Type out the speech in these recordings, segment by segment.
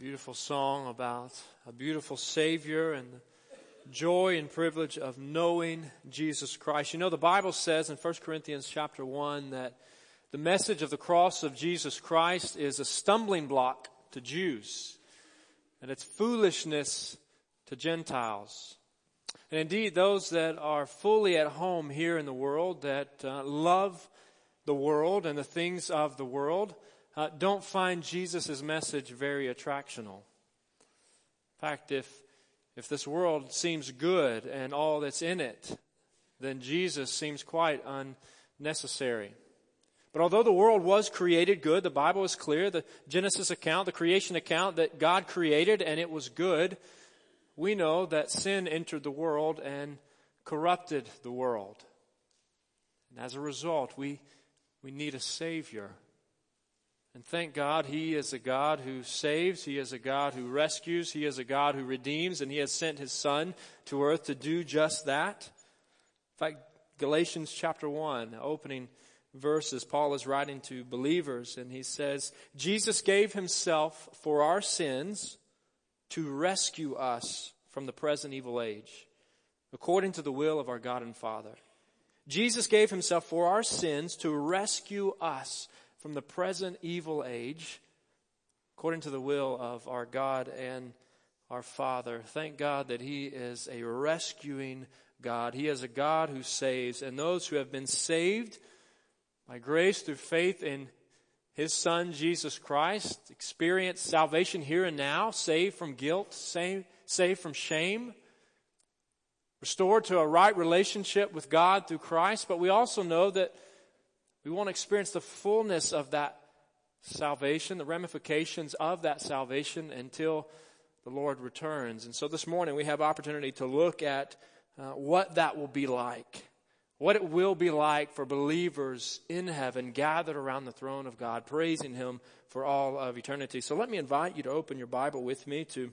Beautiful song about a beautiful Savior and the joy and privilege of knowing Jesus Christ. You know, the Bible says in 1 Corinthians chapter 1 that the message of the cross of Jesus Christ is a stumbling block to Jews and it's foolishness to Gentiles. And indeed, those that are fully at home here in the world, that uh, love the world and the things of the world, uh, don't find Jesus' message very attractional. In fact, if, if this world seems good and all that's in it, then Jesus seems quite unnecessary. But although the world was created good, the Bible is clear, the Genesis account, the creation account that God created and it was good, we know that sin entered the world and corrupted the world. And as a result, we, we need a Savior and thank God He is a God who saves, He is a God who rescues, He is a God who redeems, and He has sent His Son to earth to do just that. In fact, Galatians chapter 1, opening verses, Paul is writing to believers and he says, Jesus gave Himself for our sins to rescue us from the present evil age, according to the will of our God and Father. Jesus gave Himself for our sins to rescue us from the present evil age according to the will of our God and our Father. Thank God that He is a rescuing God. He is a God who saves, and those who have been saved by grace through faith in His Son, Jesus Christ, experience salvation here and now, saved from guilt, saved, saved from shame, restored to a right relationship with God through Christ. But we also know that we won't experience the fullness of that salvation, the ramifications of that salvation until the Lord returns. And so this morning we have opportunity to look at uh, what that will be like. What it will be like for believers in heaven gathered around the throne of God, praising Him for all of eternity. So let me invite you to open your Bible with me to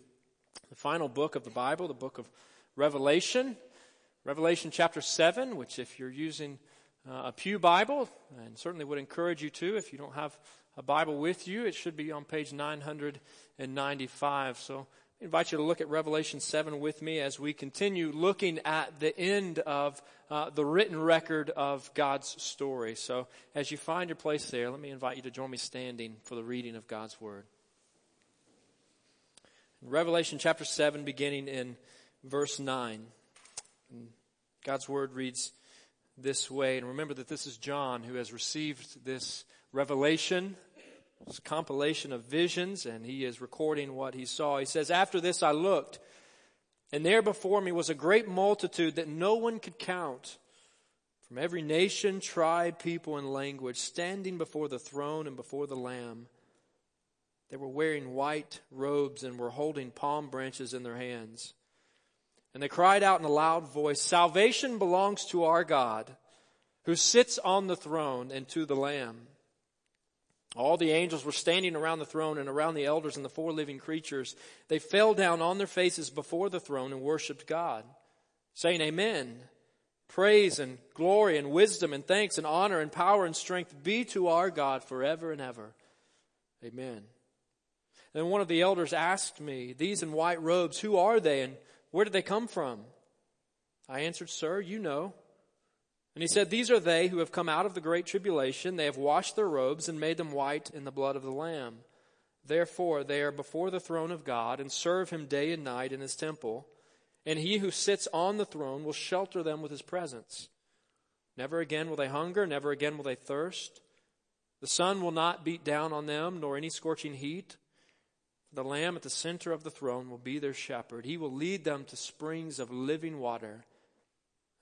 the final book of the Bible, the book of Revelation. Revelation chapter 7, which if you're using uh, a Pew Bible, and certainly would encourage you to. If you don't have a Bible with you, it should be on page 995. So I invite you to look at Revelation 7 with me as we continue looking at the end of uh, the written record of God's story. So as you find your place there, let me invite you to join me standing for the reading of God's Word. Revelation chapter 7, beginning in verse 9. God's Word reads, this way. And remember that this is John who has received this revelation, this compilation of visions, and he is recording what he saw. He says, After this I looked, and there before me was a great multitude that no one could count from every nation, tribe, people, and language, standing before the throne and before the Lamb. They were wearing white robes and were holding palm branches in their hands. And they cried out in a loud voice, Salvation belongs to our God, who sits on the throne and to the Lamb. All the angels were standing around the throne and around the elders and the four living creatures. They fell down on their faces before the throne and worshiped God, saying, Amen. Praise and glory and wisdom and thanks and honor and power and strength be to our God forever and ever. Amen. And one of the elders asked me, These in white robes, who are they and where did they come from? I answered, Sir, you know. And he said, These are they who have come out of the great tribulation. They have washed their robes and made them white in the blood of the Lamb. Therefore, they are before the throne of God and serve him day and night in his temple. And he who sits on the throne will shelter them with his presence. Never again will they hunger, never again will they thirst. The sun will not beat down on them, nor any scorching heat. The Lamb at the center of the throne will be their shepherd. He will lead them to springs of living water,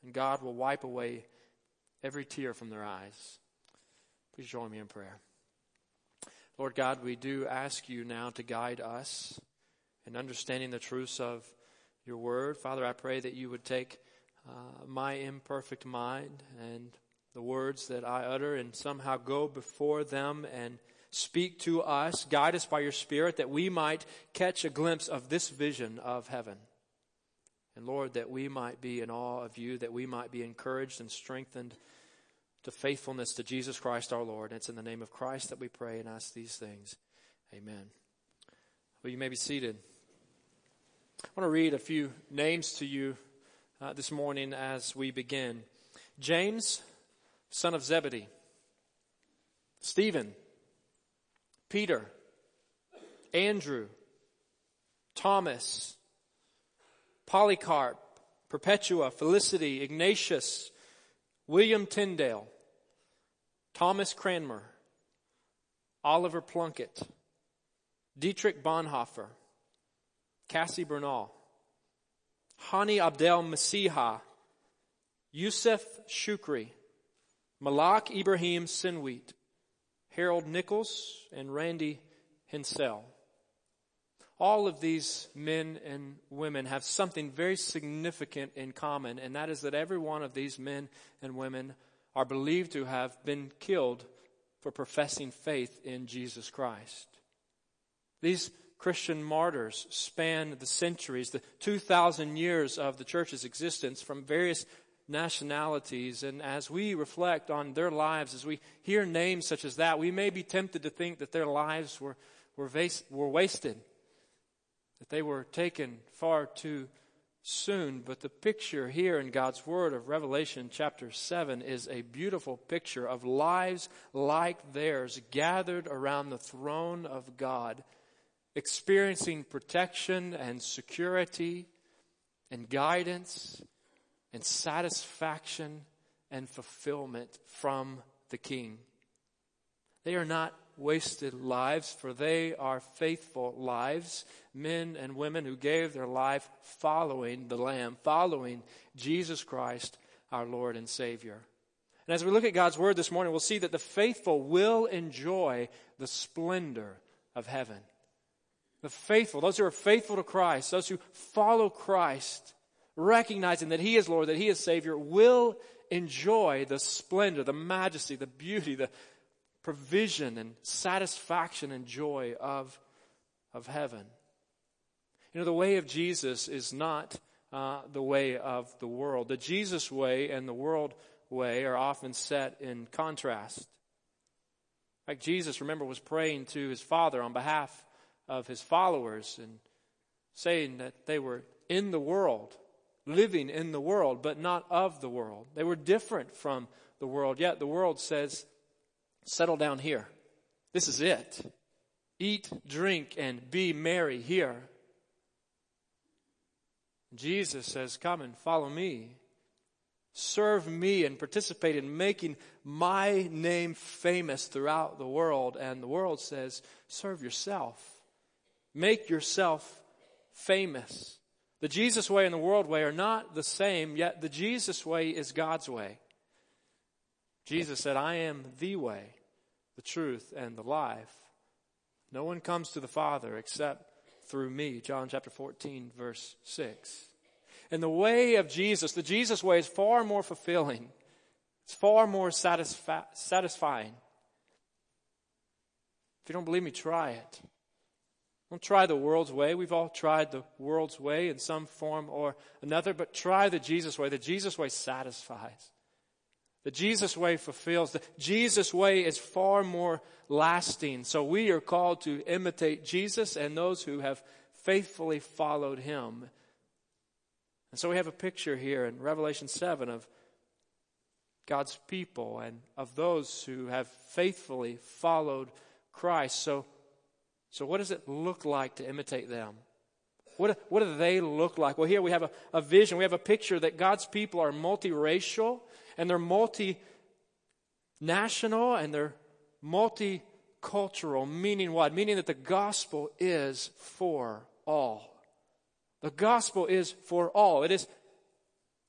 and God will wipe away every tear from their eyes. Please join me in prayer. Lord God, we do ask you now to guide us in understanding the truths of your word. Father, I pray that you would take uh, my imperfect mind and the words that I utter and somehow go before them and Speak to us, guide us by your Spirit that we might catch a glimpse of this vision of heaven. And Lord, that we might be in awe of you, that we might be encouraged and strengthened to faithfulness to Jesus Christ our Lord. And it's in the name of Christ that we pray and ask these things. Amen. Well, you may be seated. I want to read a few names to you uh, this morning as we begin. James, son of Zebedee. Stephen. Peter. Andrew. Thomas. Polycarp. Perpetua. Felicity. Ignatius. William Tyndale. Thomas Cranmer. Oliver Plunkett. Dietrich Bonhoeffer, Cassie Bernall, Hani Abdel Masiha, Yusuf Shukri, Malak Ibrahim Sinwheat, Harold Nichols, and Randy Hensel. All of these men and women have something very significant in common, and that is that every one of these men and women are believed to have been killed for professing faith in Jesus Christ. These Christian martyrs span the centuries, the 2,000 years of the church's existence from various nationalities. And as we reflect on their lives, as we hear names such as that, we may be tempted to think that their lives were, were, were wasted, that they were taken far too soon. But the picture here in God's Word of Revelation chapter 7 is a beautiful picture of lives like theirs gathered around the throne of God experiencing protection and security and guidance and satisfaction and fulfillment from the King. They are not wasted lives, for they are faithful lives, men and women who gave their life following the Lamb, following Jesus Christ, our Lord and Savior. And as we look at God's Word this morning, we'll see that the faithful will enjoy the splendor of heaven the faithful, those who are faithful to Christ, those who follow Christ, recognizing that He is Lord, that He is Savior, will enjoy the splendor, the majesty, the beauty, the provision and satisfaction and joy of, of heaven. You know, the way of Jesus is not uh, the way of the world. The Jesus way and the world way are often set in contrast. Like Jesus, remember, was praying to his Father on behalf of his followers and saying that they were in the world, living in the world, but not of the world. They were different from the world, yet the world says, settle down here. This is it. Eat, drink, and be merry here. Jesus says, Come and follow me. Serve me and participate in making my name famous throughout the world. And the world says, Serve yourself. Make yourself famous. The Jesus way and the world way are not the same, yet the Jesus way is God's way. Jesus said, I am the way, the truth, and the life. No one comes to the Father except through me. John chapter 14, verse 6. And the way of Jesus, the Jesus way is far more fulfilling. It's far more satisfi- satisfying. If you don't believe me, try it. Don't try the world's way. We've all tried the world's way in some form or another, but try the Jesus way. The Jesus way satisfies. The Jesus way fulfills. The Jesus way is far more lasting. So we are called to imitate Jesus and those who have faithfully followed him. And so we have a picture here in Revelation 7 of God's people and of those who have faithfully followed Christ. So so, what does it look like to imitate them? What, what do they look like? Well, here we have a, a vision, we have a picture that God's people are multiracial and they're multinational and they're multicultural. Meaning what? Meaning that the gospel is for all. The gospel is for all. It is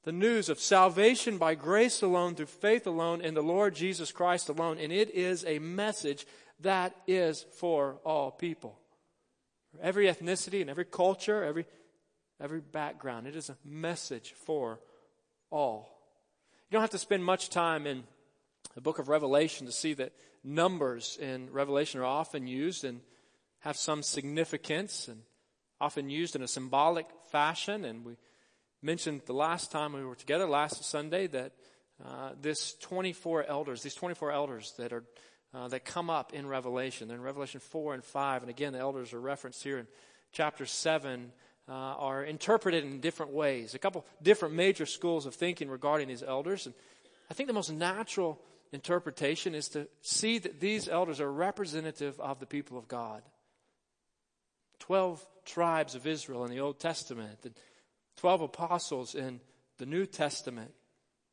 the news of salvation by grace alone, through faith alone, in the Lord Jesus Christ alone. And it is a message that is for all people. For every ethnicity and every culture, every, every background. It is a message for all. You don't have to spend much time in the book of Revelation to see that numbers in Revelation are often used and have some significance and often used in a symbolic fashion. And we mentioned the last time we were together, last Sunday, that uh, this 24 elders, these 24 elders that are uh, that come up in Revelation. They're in Revelation 4 and 5. And again, the elders are referenced here in chapter 7. Uh, are interpreted in different ways. A couple different major schools of thinking regarding these elders. And I think the most natural interpretation is to see that these elders are representative of the people of God. Twelve tribes of Israel in the Old Testament, the twelve apostles in the New Testament,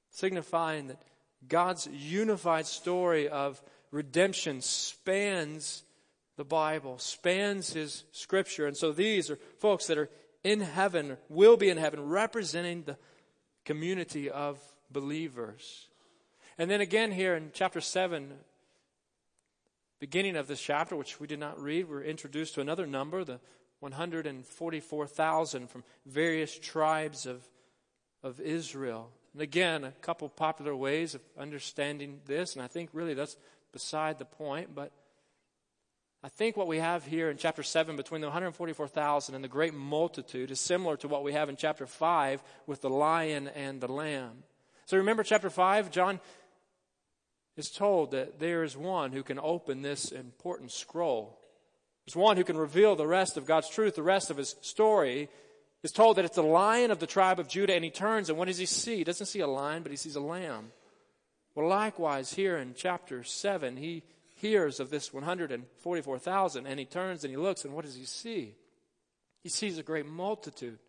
signifying that God's unified story of redemption spans the Bible, spans His Scripture. And so these are folks that are in heaven, will be in heaven, representing the community of believers. And then again here in chapter 7, beginning of this chapter, which we did not read, we're introduced to another number, the 144,000 from various tribes of, of Israel. And again, a couple popular ways of understanding this, and I think really that's beside the point, but I think what we have here in chapter 7 between the 144,000 and the great multitude is similar to what we have in chapter 5 with the lion and the lamb. So remember chapter 5, John is told that there is one who can open this important scroll. There's one who can reveal the rest of God's truth, the rest of his story. Is told that it's the lion of the tribe of Judah, and he turns, and what does he see? He doesn't see a lion, but he sees a lamb. Well, likewise, here in chapter 7, he hears of this 144,000, and he turns and he looks, and what does he see? He sees a great multitude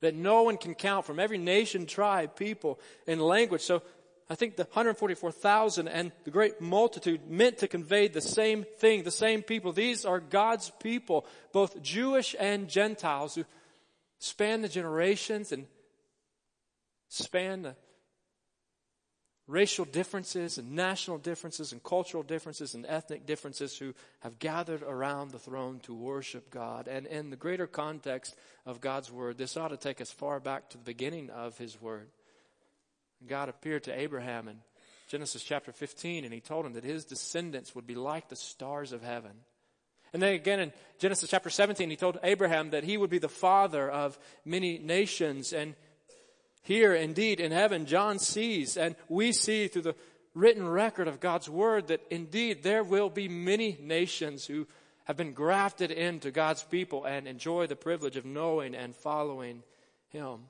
that no one can count from every nation, tribe, people, and language. So I think the 144,000 and the great multitude meant to convey the same thing, the same people. These are God's people, both Jewish and Gentiles, who span the generations and span the racial differences and national differences and cultural differences and ethnic differences who have gathered around the throne to worship God. And in the greater context of God's Word, this ought to take us far back to the beginning of His Word. God appeared to Abraham in Genesis chapter 15, and he told him that his descendants would be like the stars of heaven. And then again in Genesis chapter 17, he told Abraham that he would be the father of many nations. And here, indeed, in heaven, John sees, and we see through the written record of God's word that indeed there will be many nations who have been grafted into God's people and enjoy the privilege of knowing and following Him.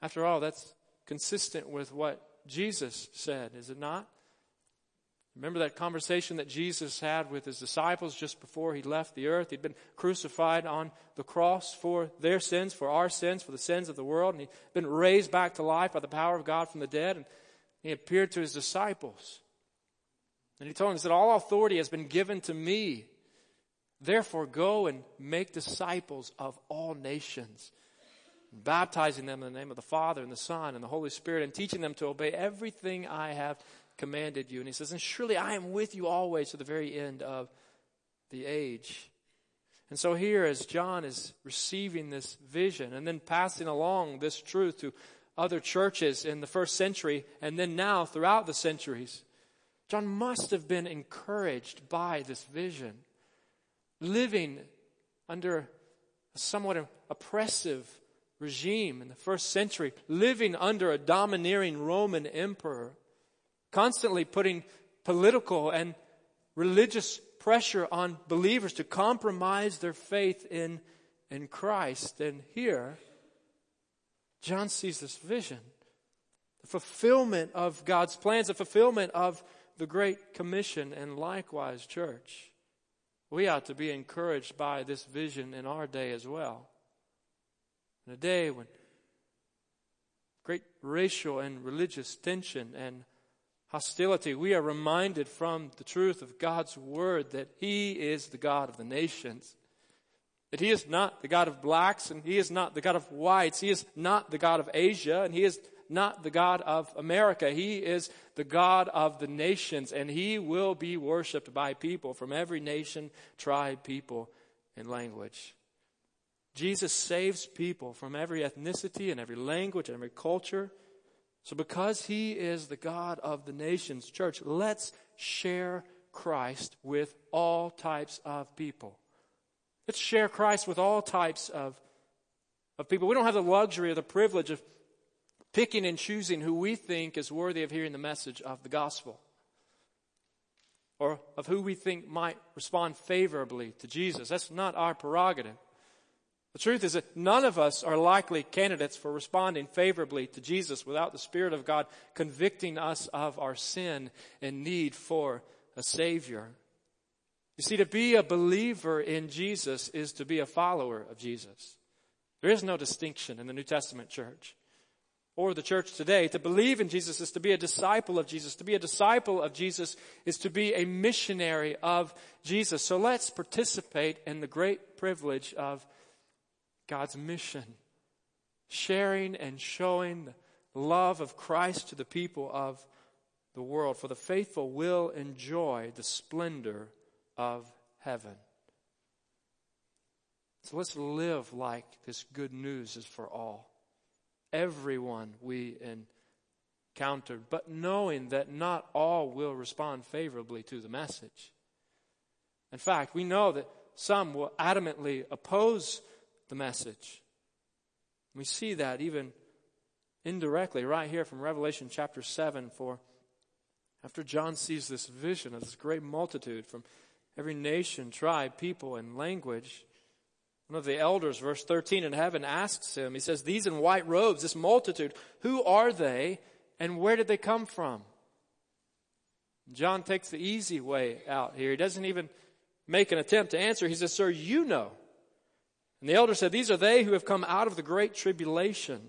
After all, that's consistent with what Jesus said, is it not? Remember that conversation that Jesus had with his disciples just before he left the earth? He'd been crucified on the cross for their sins, for our sins, for the sins of the world, and he'd been raised back to life by the power of God from the dead, and he appeared to his disciples. And he told them, he said, All authority has been given to me. Therefore, go and make disciples of all nations baptizing them in the name of the Father and the Son and the Holy Spirit and teaching them to obey everything I have commanded you. And he says, and surely I am with you always to the very end of the age. And so here as John is receiving this vision and then passing along this truth to other churches in the first century and then now throughout the centuries, John must have been encouraged by this vision. Living under a somewhat oppressive regime in the first century, living under a domineering Roman emperor, constantly putting political and religious pressure on believers to compromise their faith in, in Christ. And here, John sees this vision the fulfillment of God's plans, the fulfillment of the Great Commission, and likewise, church. We ought to be encouraged by this vision in our day as well. In a day when great racial and religious tension and hostility, we are reminded from the truth of God's Word that He is the God of the nations. That He is not the God of blacks and He is not the God of whites. He is not the God of Asia and He is not the God of America. He is the God of the nations and He will be worshiped by people from every nation, tribe, people, and language. Jesus saves people from every ethnicity and every language and every culture. So because he is the God of the nations, church, let's share Christ with all types of people. Let's share Christ with all types of, of people. We don't have the luxury or the privilege of picking and choosing who we think is worthy of hearing the message of the gospel. or of who we think might respond favorably to Jesus. That's not our prerogative. The truth is that none of us are likely candidates for responding favorably to Jesus without the Spirit of God convicting us of our sin and need for a Savior. You see, to be a believer in Jesus is to be a follower of Jesus. There is no distinction in the New Testament church or the church today. To believe in Jesus is to be a disciple of Jesus. To be a disciple of Jesus is to be a missionary of Jesus. So let's participate in the great privilege of God's mission. Sharing and showing the love of Christ to the people of the world. For the faithful will enjoy the splendor of heaven. So let's live like this good news is for all. Everyone we encounter, but knowing that not all will respond favorably to the message. In fact, we know that some will adamantly oppose the message. We see that even indirectly right here from Revelation chapter 7 for after John sees this vision of this great multitude from every nation, tribe, people, and language. One of the elders, verse 13 in heaven, asks him, he says, These in white robes, this multitude, who are they and where did they come from? John takes the easy way out here. He doesn't even make an attempt to answer. He says, Sir, you know. And the elder said, These are they who have come out of the great tribulation.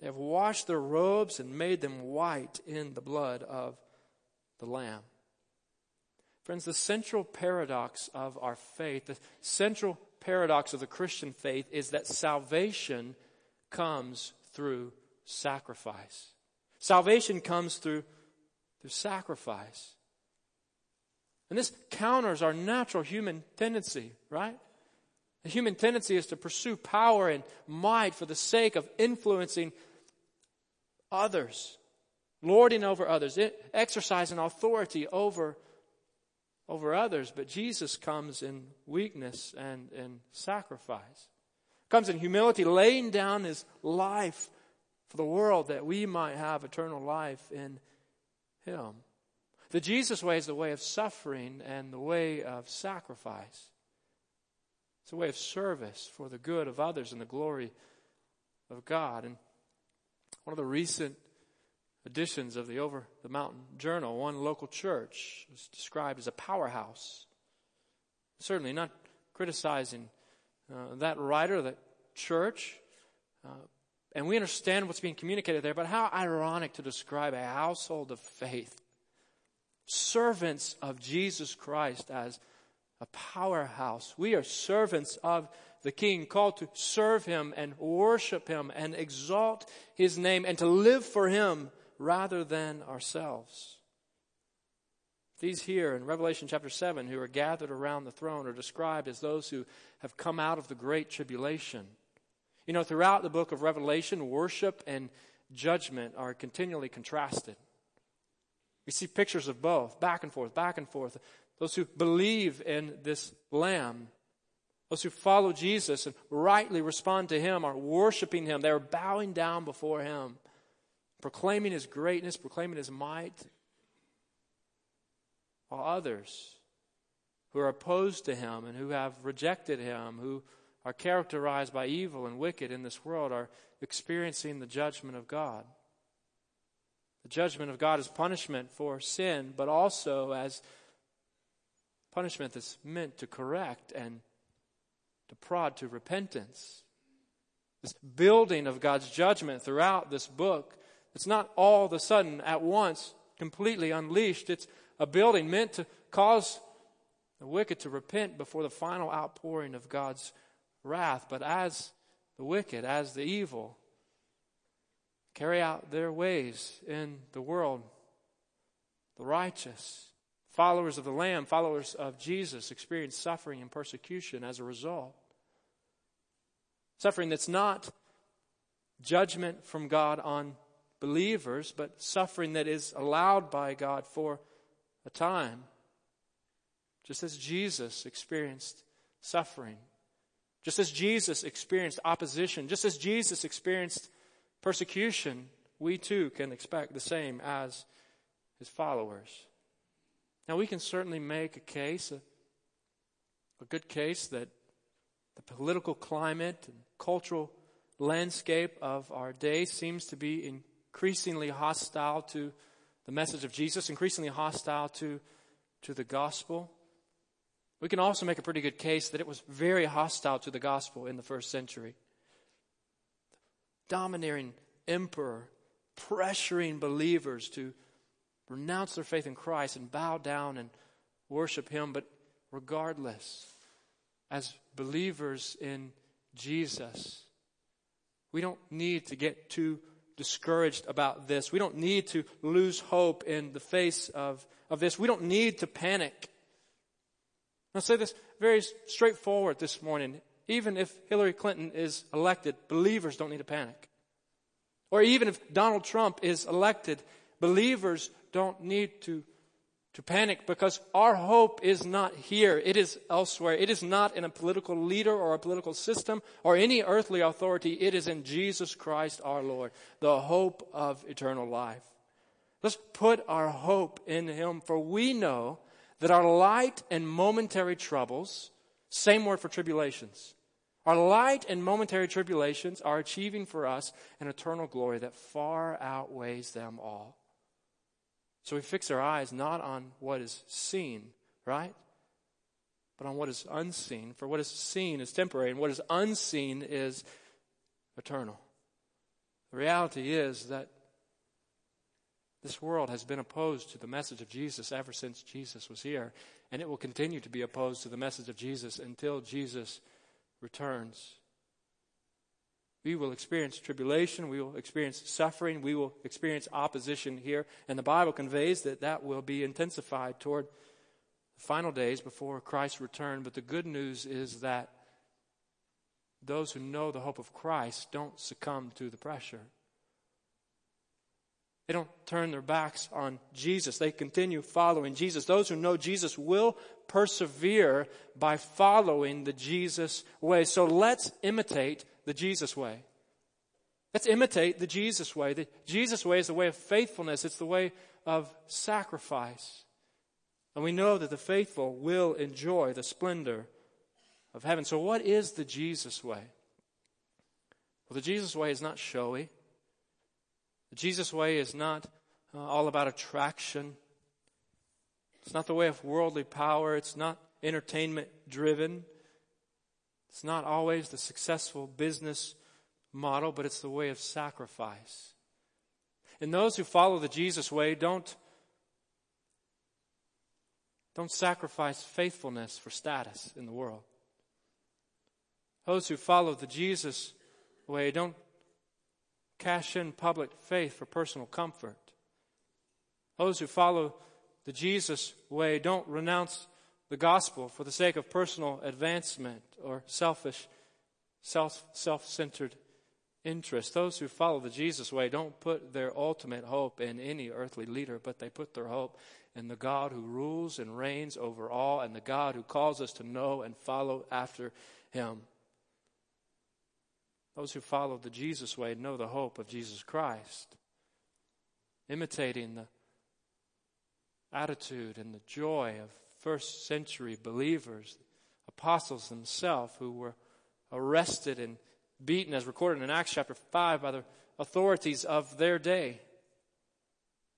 They have washed their robes and made them white in the blood of the Lamb. Friends, the central paradox of our faith, the central paradox of the Christian faith is that salvation comes through sacrifice. Salvation comes through, through sacrifice. And this counters our natural human tendency, right? The human tendency is to pursue power and might for the sake of influencing others, lording over others, exercising authority over over others, but Jesus comes in weakness and in sacrifice. Comes in humility, laying down his life for the world that we might have eternal life in him. The Jesus way is the way of suffering and the way of sacrifice. It's a way of service for the good of others and the glory of God. And one of the recent editions of the Over the Mountain Journal, one local church was described as a powerhouse. Certainly not criticizing uh, that writer, that church. Uh, and we understand what's being communicated there, but how ironic to describe a household of faith, servants of Jesus Christ as a powerhouse. We are servants of the King, called to serve Him and worship Him and exalt His name and to live for Him rather than ourselves. These here in Revelation chapter 7 who are gathered around the throne are described as those who have come out of the great tribulation. You know, throughout the book of Revelation, worship and judgment are continually contrasted. We see pictures of both, back and forth, back and forth. Those who believe in this Lamb, those who follow Jesus and rightly respond to Him are worshiping Him. They're bowing down before Him proclaiming his greatness, proclaiming his might, while others who are opposed to him and who have rejected him, who are characterized by evil and wicked in this world, are experiencing the judgment of God. The judgment of God is punishment for sin, but also as punishment that's meant to correct and to prod to repentance. This building of God's judgment throughout this book it's not all of a sudden at once completely unleashed. It's a building meant to cause the wicked to repent before the final outpouring of God's wrath. But as the wicked, as the evil, carry out their ways in the world, the righteous, followers of the Lamb, followers of Jesus, experience suffering and persecution as a result. Suffering that's not judgment from God on believers, but suffering that is allowed by God for a time. Just as Jesus experienced suffering, just as Jesus experienced opposition, just as Jesus experienced persecution, we too can expect the same as his followers. Now, we can certainly make a case, a, a good case, that the political climate and cultural landscape of our day seems to be increasingly hostile to the message of Jesus, increasingly hostile to, to the gospel. We can also make a pretty good case that it was very hostile to the gospel in the first century. Domineering emperor pressuring believers to renounce their faith in Christ and bow down and worship Him, but regardless, as believers in Jesus, we don't need to get too discouraged about this. We don't need to lose hope in the face of, of this. We don't need to panic. I'll say this very straightforward this morning. Even if Hillary Clinton is elected, believers don't need to panic. Or even if Donald Trump is elected, believers don't need to, to panic because our hope is not here. It is elsewhere. It is not in a political leader or a political system or any earthly authority. It is in Jesus Christ our Lord, the hope of eternal life. Let's put our hope in Him, for we know that our light and momentary troubles, same word for tribulations, our light and momentary tribulations are achieving for us an eternal glory that far outweighs them all. So we fix our eyes not on what is seen, right? But on what is unseen. For what is seen is temporary, and what is unseen is eternal. The reality is that this world has been opposed to the message of Jesus ever since Jesus was here, and it will continue to be opposed to the message of Jesus until Jesus returns. We will experience tribulation. We will experience suffering. We will experience opposition here. And the Bible conveys that that will be intensified toward the final days before Christ's return. But the good news is that those who know the hope of Christ don't succumb to the pressure. They don't turn their backs on Jesus. They continue following Jesus. Those who know Jesus will persevere by following the Jesus way. So let's imitate the Jesus way. Let's imitate the Jesus way. The Jesus way is the way of faithfulness. It's the way of sacrifice. And we know that the faithful will enjoy the splendor of heaven. So what is the Jesus way? Well, the Jesus way is not showy. The Jesus way is not uh, all about attraction. It's not the way of worldly power. It's not entertainment driven. It's not always the successful business model, but it's the way of sacrifice. And those who follow the Jesus way don't, don't sacrifice faithfulness for status in the world. Those who follow the Jesus way don't cash in public faith for personal comfort. Those who follow the Jesus way don't renounce the gospel for the sake of personal advancement or selfish, self, self-centered interest. Those who follow the Jesus way don't put their ultimate hope in any earthly leader, but they put their hope in the God who rules and reigns over all and the God who calls us to know and follow after him. Those who follow the Jesus way know the hope of Jesus Christ, imitating the attitude and the joy of first century believers, apostles themselves who were arrested and beaten, as recorded in Acts chapter 5, by the authorities of their day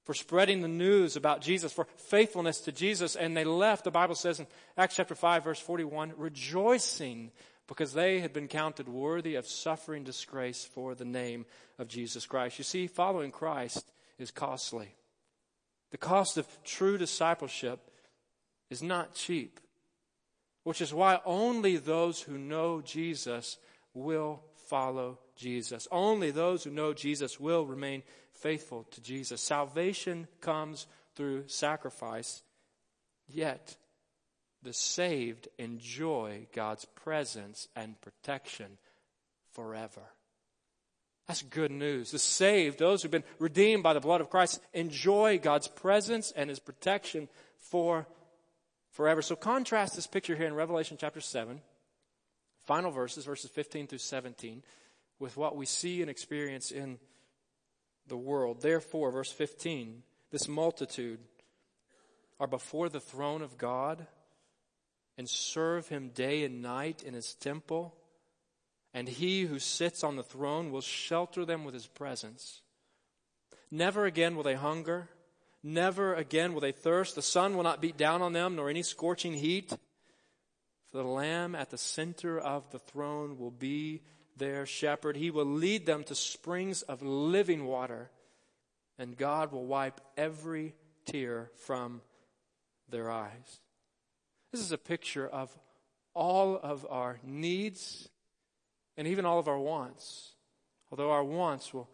for spreading the news about Jesus, for faithfulness to Jesus. And they left, the Bible says in Acts chapter 5, verse 41, rejoicing because they had been counted worthy of suffering disgrace for the name of Jesus Christ. You see, following Christ is costly. The cost of true discipleship is not cheap, which is why only those who know Jesus will follow Jesus. Only those who know Jesus will remain faithful to Jesus. Salvation comes through sacrifice, yet the saved enjoy God's presence and protection forever. That's good news. The saved, those who've been redeemed by the blood of Christ, enjoy God's presence and His protection for forever. So contrast this picture here in Revelation chapter 7, final verses, verses 15 through 17, with what we see and experience in the world. Therefore, verse 15, this multitude are before the throne of God and serve him day and night in his temple, and he who sits on the throne will shelter them with his presence. Never again will they hunger, never again will they thirst. The sun will not beat down on them, nor any scorching heat. For the Lamb at the center of the throne will be their shepherd. He will lead them to springs of living water, and God will wipe every tear from their eyes. This is a picture of all of our needs and even all of our wants. Although our wants will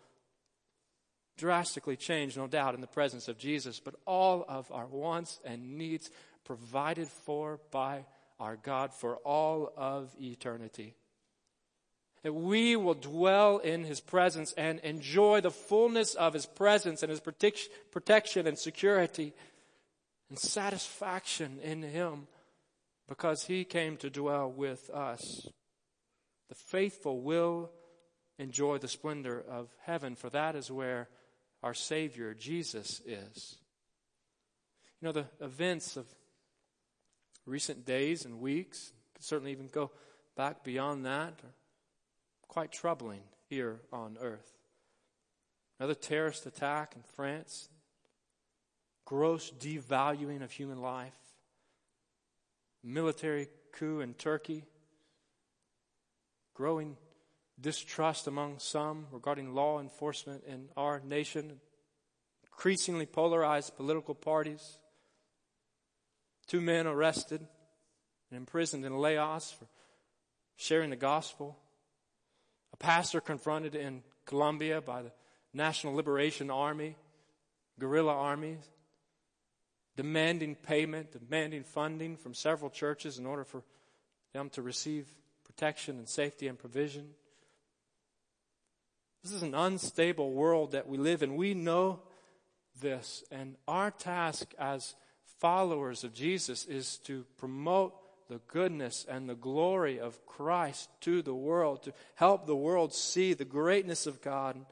drastically change, no doubt, in the presence of Jesus, but all of our wants and needs provided for by our God for all of eternity. That we will dwell in His presence and enjoy the fullness of His presence and His protection and security and satisfaction in Him because He came to dwell with us. The faithful will enjoy the splendor of heaven, for that is where our Savior, Jesus, is. You know, the events of recent days and weeks, certainly even go back beyond that, are quite troubling here on earth. Another terrorist attack in France, gross devaluing of human life, military coup in Turkey, growing distrust among some regarding law enforcement in our nation, increasingly polarized political parties, two men arrested and imprisoned in Laos for sharing the gospel, a pastor confronted in Colombia by the National Liberation Army, guerrilla armies, demanding payment, demanding funding from several churches in order for them to receive protection and safety and provision. This is an unstable world that we live in. We know this, and our task as followers of Jesus is to promote the goodness and the glory of Christ to the world, to help the world see the greatness of God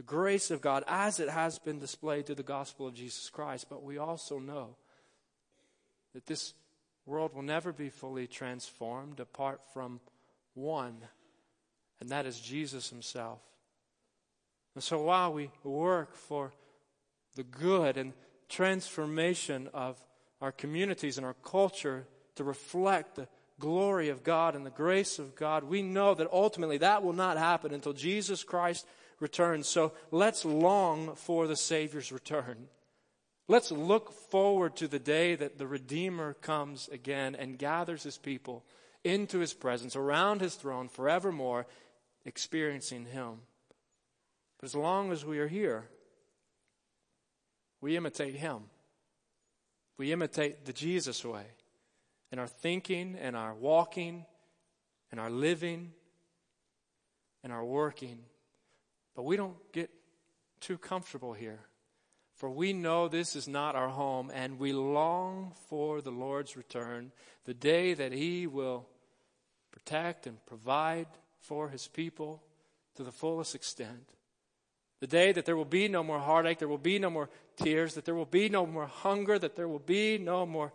the grace of God as it has been displayed through the gospel of Jesus Christ. But we also know that this world will never be fully transformed apart from one, and that is Jesus Himself. And so while we work for the good and transformation of our communities and our culture to reflect the glory of God and the grace of God, we know that ultimately that will not happen until Jesus Christ returns. So let's long for the Savior's return. Let's look forward to the day that the Redeemer comes again and gathers his people into his presence, around his throne forevermore, experiencing him. But as long as we are here, we imitate him. We imitate the Jesus way in our thinking and our walking and our living and our working. But we don't get too comfortable here. For we know this is not our home, and we long for the Lord's return, the day that He will protect and provide for His people to the fullest extent. The day that there will be no more heartache, there will be no more tears, that there will be no more hunger, that there will be no more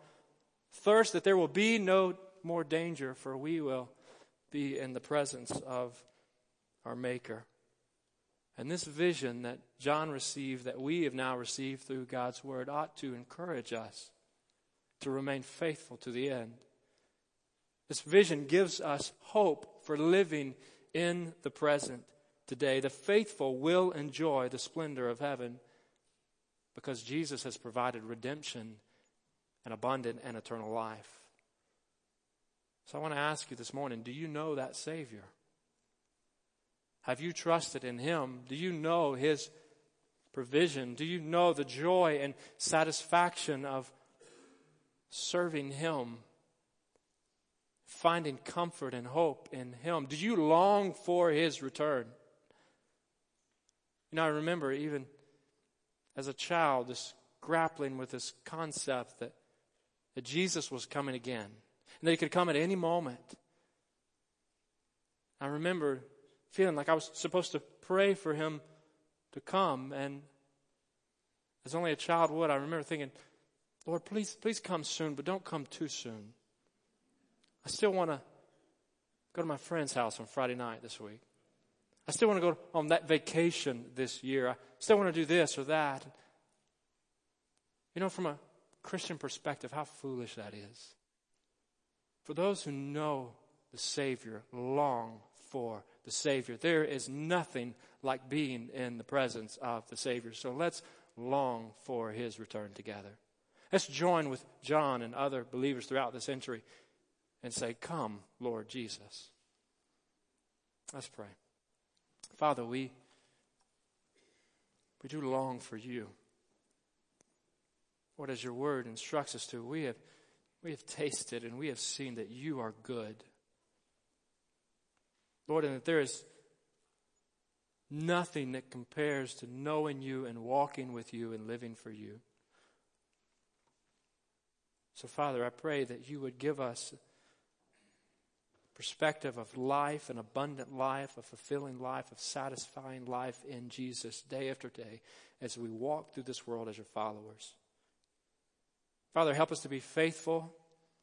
thirst, that there will be no more danger, for we will be in the presence of our Maker. And this vision that John received, that we have now received through God's Word, ought to encourage us to remain faithful to the end. This vision gives us hope for living in the present today. The faithful will enjoy the splendor of heaven because Jesus has provided redemption and abundant and eternal life. So I want to ask you this morning do you know that Savior? Have you trusted in Him? Do you know His provision? Do you know the joy and satisfaction of serving Him? Finding comfort and hope in Him? Do you long for His return? You know, I remember even as a child, this grappling with this concept that, that Jesus was coming again and that He could come at any moment. I remember feeling like I was supposed to pray for him to come. And as only a child would, I remember thinking, Lord, please, please come soon, but don't come too soon. I still want to go to my friend's house on Friday night this week. I still want to go on that vacation this year. I still want to do this or that. You know, from a Christian perspective, how foolish that is. For those who know the Savior, long for the Savior. There is nothing like being in the presence of the Savior. So let's long for His return together. Let's join with John and other believers throughout the century and say, Come, Lord Jesus. Let's pray. Father, we, we do long for you. What as your word instructs us to, we have, we have tasted and we have seen that you are good. Lord, and that there is nothing that compares to knowing you and walking with you and living for you. So, Father, I pray that you would give us perspective of life, an abundant life, a fulfilling life, of satisfying life in Jesus day after day as we walk through this world as your followers. Father, help us to be faithful.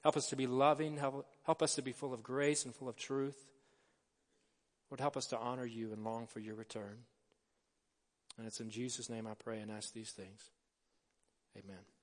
Help us to be loving. Help, help us to be full of grace and full of truth. Lord, help us to honor you and long for your return. And it's in Jesus' name I pray and ask these things. Amen.